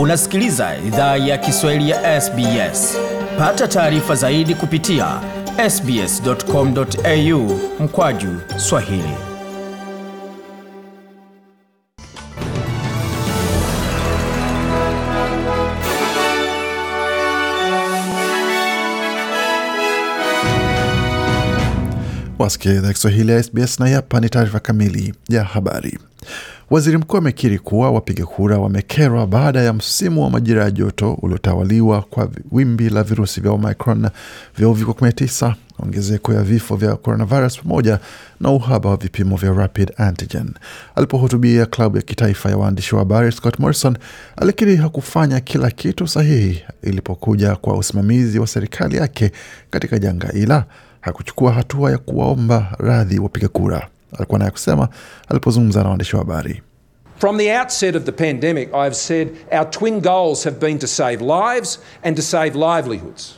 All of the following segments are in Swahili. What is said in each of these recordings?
Unasikiliza idhaa ya Kiswahili ya SBS. Pata taarifa zaidi kupitia sbs.com.au mkwaju swahili. Wasikia idhaa Kiswahili ya SBS na hapa ni taarifa kamili ya habari. Waziri mkuu amekiri kuwa wapiga kura wamekerwa baada ya msimu wa majira ya joto uliotawaliwa kwa wimbi la virusi vya Omicron vya uviko 19, ongezeko ya vifo vya coronavirus pamoja na uhaba wa vipimo vya rapid antigen. Alipohutubia klabu ya kitaifa ya waandishi wa habari, Scott Morrison alikiri hakufanya kila kitu sahihi ilipokuja kwa usimamizi wa serikali yake katika janga, ila hakuchukua hatua ya kuwaomba radhi wapiga kura. Alikuwa naye kusema alipozungumza na waandishi wa habari. From the outset of the pandemic, I've said our twin goals have been to save lives and to save livelihoods.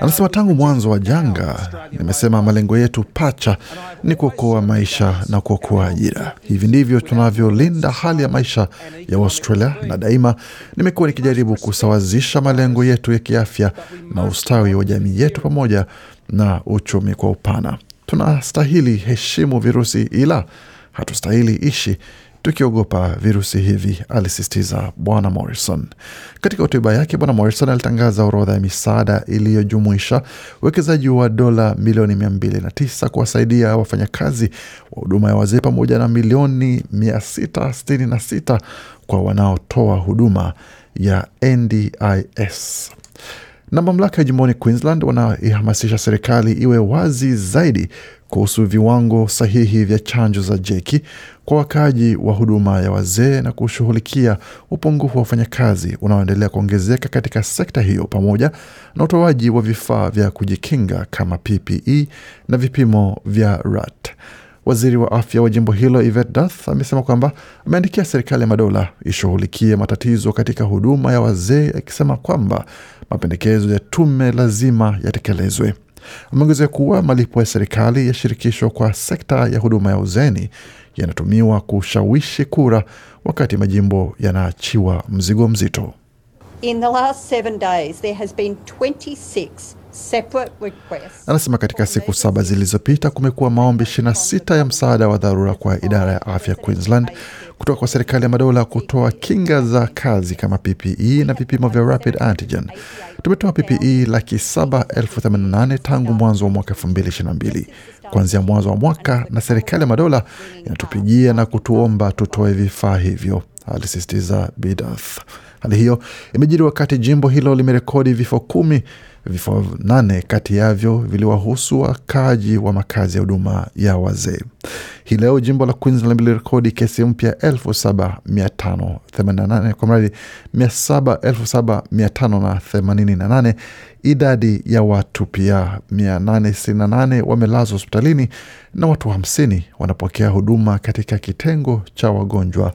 Anasema tangu mwanzo wa janga nimesema malengo yetu pacha ni kuokoa maisha na kuokoa ajira. Hivi ndivyo tunavyolinda hali ya maisha ya Australia, na daima nimekuwa nikijaribu kusawazisha malengo yetu ya kiafya na ustawi wa jamii yetu pamoja na uchumi kwa upana. Tunastahili heshimu virusi, ila hatustahili ishi tukiogopa virusi hivi, alisisitiza Bwana Morrison. Katika hotuba yake, Bwana Morrison alitangaza orodha ya misaada iliyojumuisha uwekezaji wa dola milioni 209 kuwasaidia wafanyakazi wa huduma ya wazee pamoja na milioni 666 kwa wanaotoa huduma ya NDIS na mamlaka ya jimboni Queensland wanaihamasisha serikali iwe wazi zaidi kuhusu viwango sahihi vya chanjo za jeki kwa wakaaji wa huduma ya wazee na kushughulikia upungufu wa wafanyakazi unaoendelea kuongezeka katika sekta hiyo pamoja na utoaji wa vifaa vya kujikinga kama PPE na vipimo vya RAT. Waziri wa afya wa jimbo hilo Yvette Dath amesema kwamba ameandikia serikali ya madola ishughulikie matatizo katika huduma ya wazee, akisema kwamba mapendekezo ya tume lazima yatekelezwe. Ameongezea kuwa malipo ya serikali ya shirikisho kwa sekta ya huduma ya uzeni yanatumiwa kushawishi kura wakati majimbo yanaachiwa mzigo mzito. In the last seven days, there has been 26 separate requests. Anasema katika siku saba zilizopita kumekuwa maombi 26 ya msaada wa dharura kwa idara ya afya Queensland kutoka kwa serikali ya madola kutoa kinga za kazi kama PPE na vipimo vya rapid antigen. Tumetoa PPE laki saba elfu themanini na nane tangu mwanzo wa mwaka 2022 kuanzia mwanzo wa mwaka, na serikali ya madola inatupigia na kutuomba tutoe vifaa hivyo, alisisitiza Bidath. Hali hiyo imejiri wakati jimbo hilo limerekodi vifo kumi vifo nane kati yavyo viliwahusu wakaaji wa makazi ya huduma ya wazee. Hii leo jimbo la Queensland lilirekodi kesi mpya elfu saba mia tano themanini na nane kwa mradi elfu saba mia tano na themanini na nane. Idadi ya watu pia mia nane sitini na nane wamelazwa hospitalini na watu hamsini wanapokea huduma katika kitengo cha wagonjwa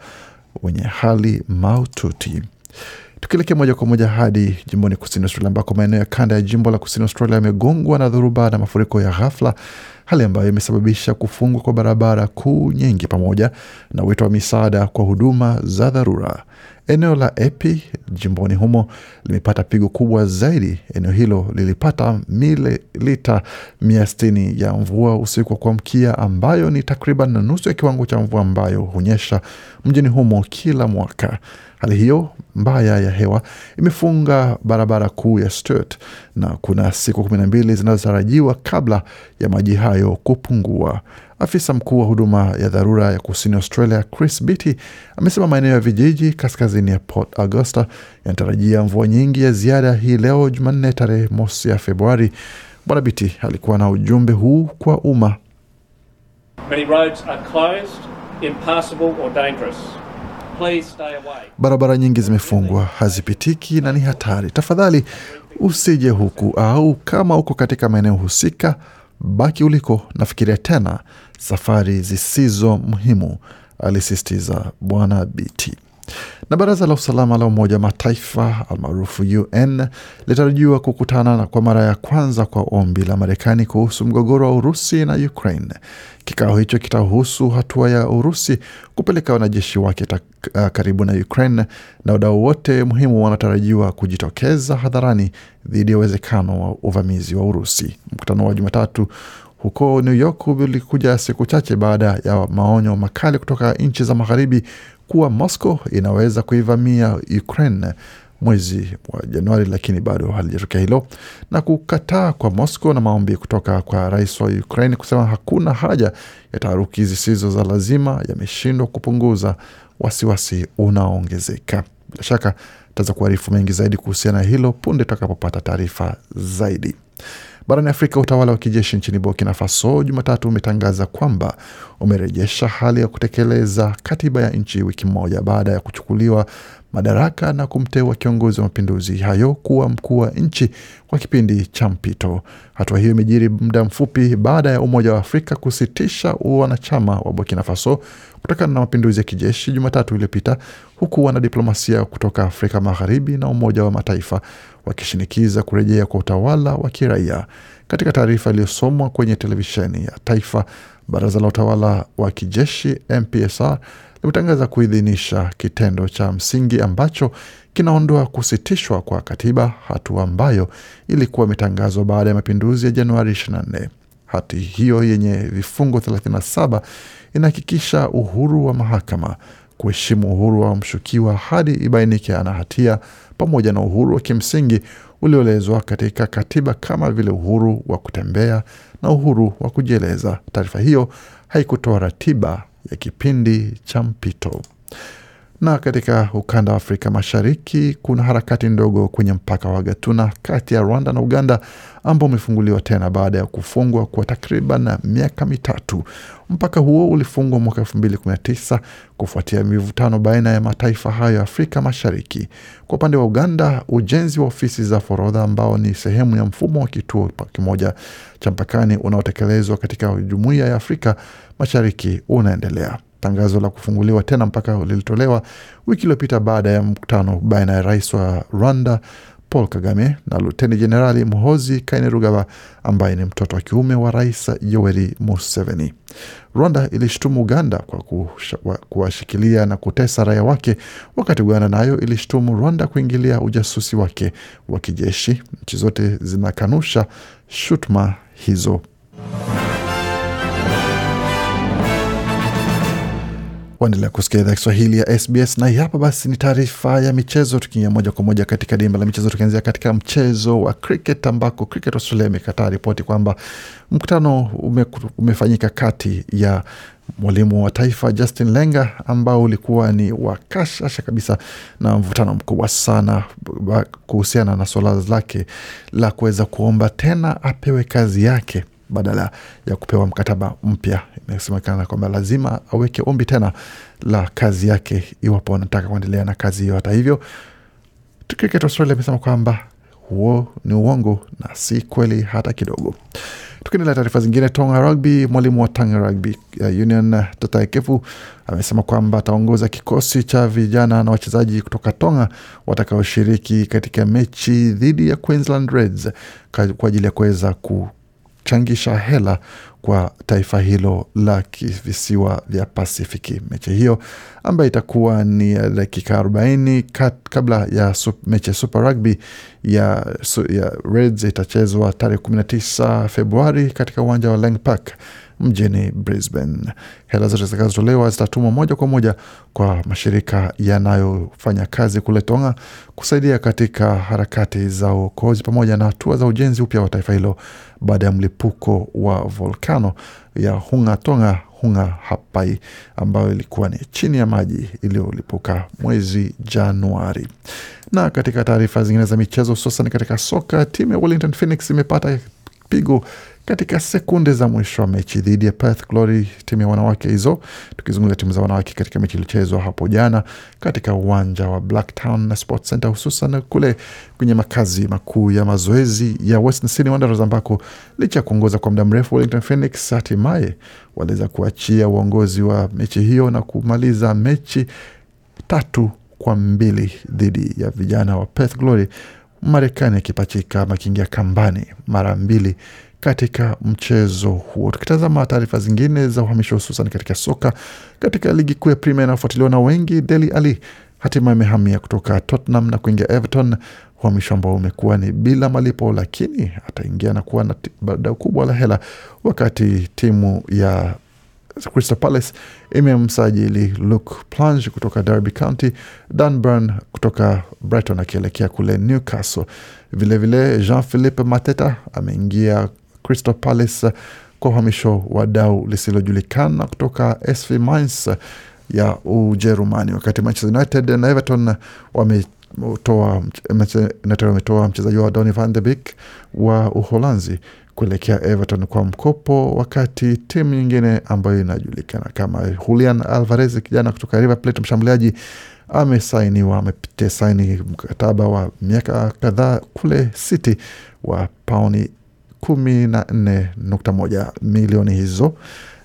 wenye hali mahututi. Tukielekea moja kwa moja hadi jimboni kusini Australia, ambako maeneo ya kanda ya jimbo la kusini Australia yamegongwa na dhoruba na mafuriko ya ghafla, hali ambayo imesababisha kufungwa kwa barabara kuu nyingi pamoja na wito wa misaada kwa huduma za dharura. Eneo la Epi jimboni humo limepata pigo kubwa zaidi. Eneo hilo lilipata mililita mia sitini ya mvua usiku wa kuamkia, ambayo ni takriban na nusu ya kiwango cha mvua ambayo hunyesha mjini humo kila mwaka. Hali hiyo mbaya ya hewa imefunga barabara kuu ya Sturt na kuna siku kumi na mbili zinazotarajiwa kabla ya maji hayo kupungua. Afisa mkuu wa huduma ya dharura ya kusini Australia, Chris Beatty, amesema maeneo ya vijiji kaskazini ya Port Augusta yanatarajia mvua nyingi ya ziada hii leo Jumanne, tarehe mosi ya Februari. Bwana Beatty alikuwa na ujumbe huu kwa umma. Many roads are closed, impassable or dangerous. Please stay away. Barabara nyingi zimefungwa, hazipitiki na ni hatari. Tafadhali usije huku, au kama uko katika maeneo husika, baki uliko. Nafikiria tena safari zisizo muhimu, alisisitiza Bwana Biti. Na baraza la usalama la Umoja wa Mataifa almaarufu UN litarajiwa kukutana kwa mara ya kwanza kwa ombi la Marekani kuhusu mgogoro wa Urusi na Ukraine. Kikao hicho kitahusu hatua ya Urusi kupeleka wanajeshi wake uh, karibu na Ukraine na wadau wote muhimu wanatarajiwa kujitokeza hadharani dhidi ya uwezekano wa uvamizi wa Urusi. Mkutano wa Jumatatu huko New York ulikuja siku chache baada ya maonyo makali kutoka nchi za magharibi kuwa Moscow inaweza kuivamia Ukraine mwezi wa Januari, lakini bado halijatokea hilo, na kukataa kwa Moscow na maombi kutoka kwa rais wa Ukraine kusema hakuna haja ya taharuki zisizo za lazima yameshindwa kupunguza wasiwasi unaoongezeka. Bila shaka taweza kuarifu mengi zaidi kuhusiana na hilo punde tutakapopata taarifa zaidi. Barani Afrika, utawala wa kijeshi nchini Burkina Faso Jumatatu umetangaza kwamba umerejesha hali ya kutekeleza katiba ya nchi wiki moja baada ya kuchukuliwa madaraka na kumteua kiongozi wa mapinduzi hayo kuwa mkuu wa nchi kwa kipindi cha mpito. Hatua hiyo imejiri muda mfupi baada ya Umoja wa Afrika kusitisha wanachama wa Burkina Faso kutokana na mapinduzi ya kijeshi Jumatatu iliyopita, huku wanadiplomasia kutoka Afrika Magharibi na Umoja wa Mataifa wakishinikiza kurejea kwa utawala wa kiraia. Katika taarifa iliyosomwa kwenye televisheni ya taifa, baraza la utawala wa kijeshi MPSR limetangaza kuidhinisha kitendo cha msingi ambacho kinaondoa kusitishwa kwa katiba, hatua ambayo ilikuwa imetangazwa baada ya mapinduzi ya Januari 24. Hati hiyo yenye vifungo 37 inahakikisha uhuru wa mahakama, kuheshimu uhuru wa mshukiwa hadi ibainike ana hatia, pamoja na uhuru wa kimsingi ulioelezwa katika katiba kama vile uhuru wa kutembea na uhuru wa kujieleza. Taarifa hiyo haikutoa ratiba ya kipindi cha mpito. Na katika ukanda wa Afrika Mashariki kuna harakati ndogo kwenye mpaka wa Gatuna kati ya Rwanda na Uganda ambao umefunguliwa tena baada ya kufungwa kwa takriban miaka mitatu. Mpaka huo ulifungwa mwaka elfu mbili kumi na tisa kufuatia mivutano baina ya mataifa hayo ya Afrika Mashariki. Kwa upande wa Uganda, ujenzi wa ofisi za forodha ambao ni sehemu ya mfumo wa kituo kimoja cha mpakani unaotekelezwa katika Jumuiya ya Afrika Mashariki unaendelea. Tangazo la kufunguliwa tena mpaka lilitolewa wiki iliyopita baada ya mkutano baina ya rais wa Rwanda Paul Kagame na luteni jenerali Muhozi Kainerugaba ambaye ni mtoto wa kiume wa rais Yoweri Museveni. Rwanda ilishutumu Uganda kwa kuwashikilia na kutesa raia wake, wakati Uganda nayo ilishutumu Rwanda kuingilia ujasusi wake wa kijeshi. Nchi zote zinakanusha shutuma hizo. Waendelea kusikia idhaa Kiswahili ya SBS. Na hapa basi ni taarifa ya michezo, tukiingia moja kwa moja katika dimba la michezo, tukianzia katika mchezo wa cricket ambako Cricket Australia imekataa ripoti kwamba mkutano ume, umefanyika kati ya mwalimu wa taifa Justin Lenga ambao ulikuwa ni wa kashasha kabisa na mvutano mkubwa sana kuhusiana na suala lake la kuweza kuomba tena apewe kazi yake badala ya kupewa mkataba mpya. Imesemekana kwamba lazima aweke ombi tena la kazi yake iwapo anataka kuendelea na kazi hiyo. Hata hivyo, Cricket Australia imesema kwamba huo ni uongo na si kweli hata kidogo. Tukiendelea taarifa zingine, Tonga Rugby, mwalimu wa Tonga Rugby uh, Union Tataekefu amesema kwamba ataongoza kikosi cha vijana na wachezaji kutoka Tonga watakaoshiriki katika mechi dhidi ya Queensland Reds kwa ajili ya kuweza ku changisha hela kwa taifa hilo la visiwa vya Pasifiki. Mechi hiyo ambayo itakuwa ni dakika arobaini kabla ya mechi ya Super Rugby ya, ya Reds itachezwa tarehe 19 Februari katika uwanja wa Lang Park mjini Brisbane. Hela zote zitakazotolewa zitatumwa moja kwa moja kwa mashirika yanayofanya kazi kule Tonga kusaidia katika harakati za uokozi pamoja na hatua za ujenzi upya wa taifa hilo baada ya mlipuko wa volkano ya Hunga Tonga Hunga Hapai ambayo ilikuwa ni chini ya maji iliyolipuka mwezi Januari. Na katika taarifa zingine za michezo, hususan katika soka, timu ya Wellington Phoenix imepata pigo katika sekunde za mwisho wa mechi dhidi ya Perth Glory, timu ya wanawake hizo. Tukizungumza timu za wanawake katika mechi iliyochezwa hapo jana katika uwanja wa Blacktown na Sports Center, hususan kule kwenye makazi makuu ya mazoezi ya Western Sydney Wanderers, ambako licha ya kuongoza kwa muda mrefu Wellington Phoenix hatimaye waliweza kuachia uongozi wa mechi hiyo na kumaliza mechi tatu kwa mbili dhidi ya vijana wa Perth Glory, Marekani akipachika ama akiingia kambani mara mbili katika mchezo huo. Tukitazama taarifa zingine za uhamisho, hususan katika soka, katika ligi kuu ya Premier inayofuatiliwa na wengi, Deli Ali hatimaye amehamia kutoka Tottenham na kuingia Everton, uhamisho ambao umekuwa ni bila malipo, lakini ataingia na kuwa na dau kubwa la hela, wakati timu ya Crystal Palace imemsajili Luke Plange kutoka Derby County, Dan Burn kutoka Brighton akielekea kule Newcastle. Vilevile Jean-Philippe Mateta ameingia Crystal Palace kwa uhamisho wa dau lisilojulikana kutoka SV Mainz ya Ujerumani, wakati Manchester United na Everton wametoa wametoa mchezaji wa Donny van de Beek wa Uholanzi kuelekea Everton kwa mkopo, wakati timu nyingine ambayo inajulikana kama Julian Alvarez, kijana kutoka River Plate, mshambuliaji amesainiwa, amepitia saini mkataba wa miaka kadhaa kule City wa pauni kumi na nne nukta moja milioni hizo.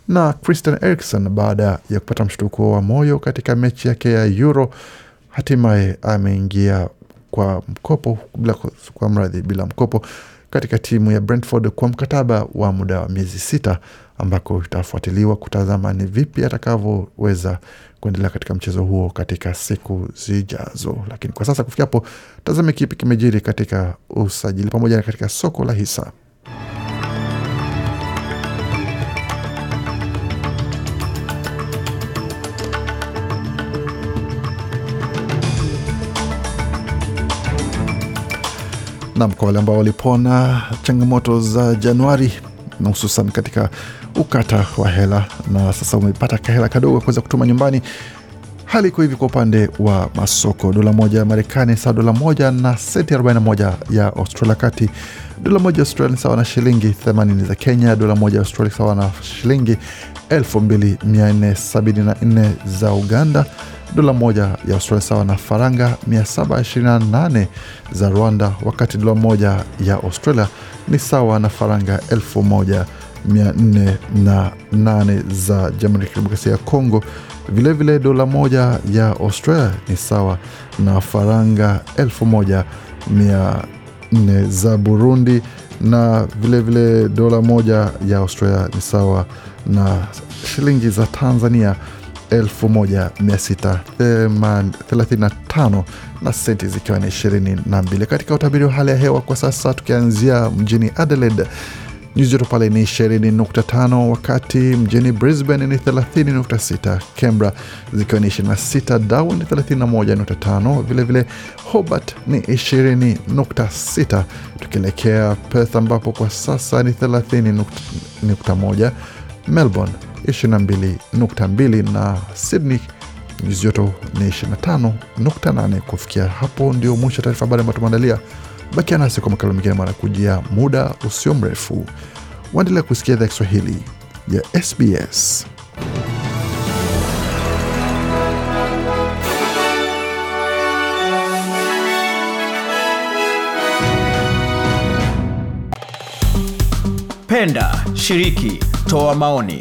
Na Christian Eriksen baada ya kupata mshtuko wa moyo katika mechi yake ya Euro hatimaye ameingia kwa mkopo bila, kwa mradhi bila mkopo katika timu ya Brentford kwa mkataba wa muda wa miezi sita ambako itafuatiliwa kutazama ni vipi atakavyoweza kuendelea katika mchezo huo katika siku zijazo. Lakini kwa sasa kufikia hapo, tazame kipi kimejiri katika usajili pamoja na katika soko la hisa. Nam, kwa wale ambao walipona changamoto za Januari hususan katika ukata wa hela na sasa umepata kahela kadogo kuweza kutuma nyumbani. Hali iko hivi kwa upande wa masoko. Dola moja ya Marekani sawa dola moja na senti 41 ya Australia, kati dola moja ya Australia sawa na shilingi 80 za Kenya. Dola moja ya Australia sawa na shilingi 2474 za Uganda. Dola moja ya Australia sawa na faranga 728 za Rwanda, wakati dola moja ya Australia ni sawa na faranga 1408 za Jamhuri ya Kidemokrasia ya Kongo. Vilevile dola moja ya Australia ni sawa na faranga 1400 za Burundi, na vilevile dola moja ya Australia ni sawa na shilingi za Tanzania 1635 na senti zikiwa ni 22. Katika utabiri wa hali ya hewa kwa sasa, tukianzia mjini Adelaide nyuzi joto pale ni 20.5, wakati mjini Brisbane ni 30.6, Canberra zikiwa ni 26, Darwin 31.5, vilevile Hobart ni 20.6, tukielekea Perth ambapo kwa sasa ni 30.1, Melbourne 22.2 na Sydney nyuzi joto ni 25.8. Kufikia hapo ndio mwisho wa taarifa habari ambayo tumeandalia. Bakia nasi kwa makala mengine manakujia muda usio mrefu. Waendelea kusikia idhaa Kiswahili ya SBS. Penda, shiriki, toa maoni.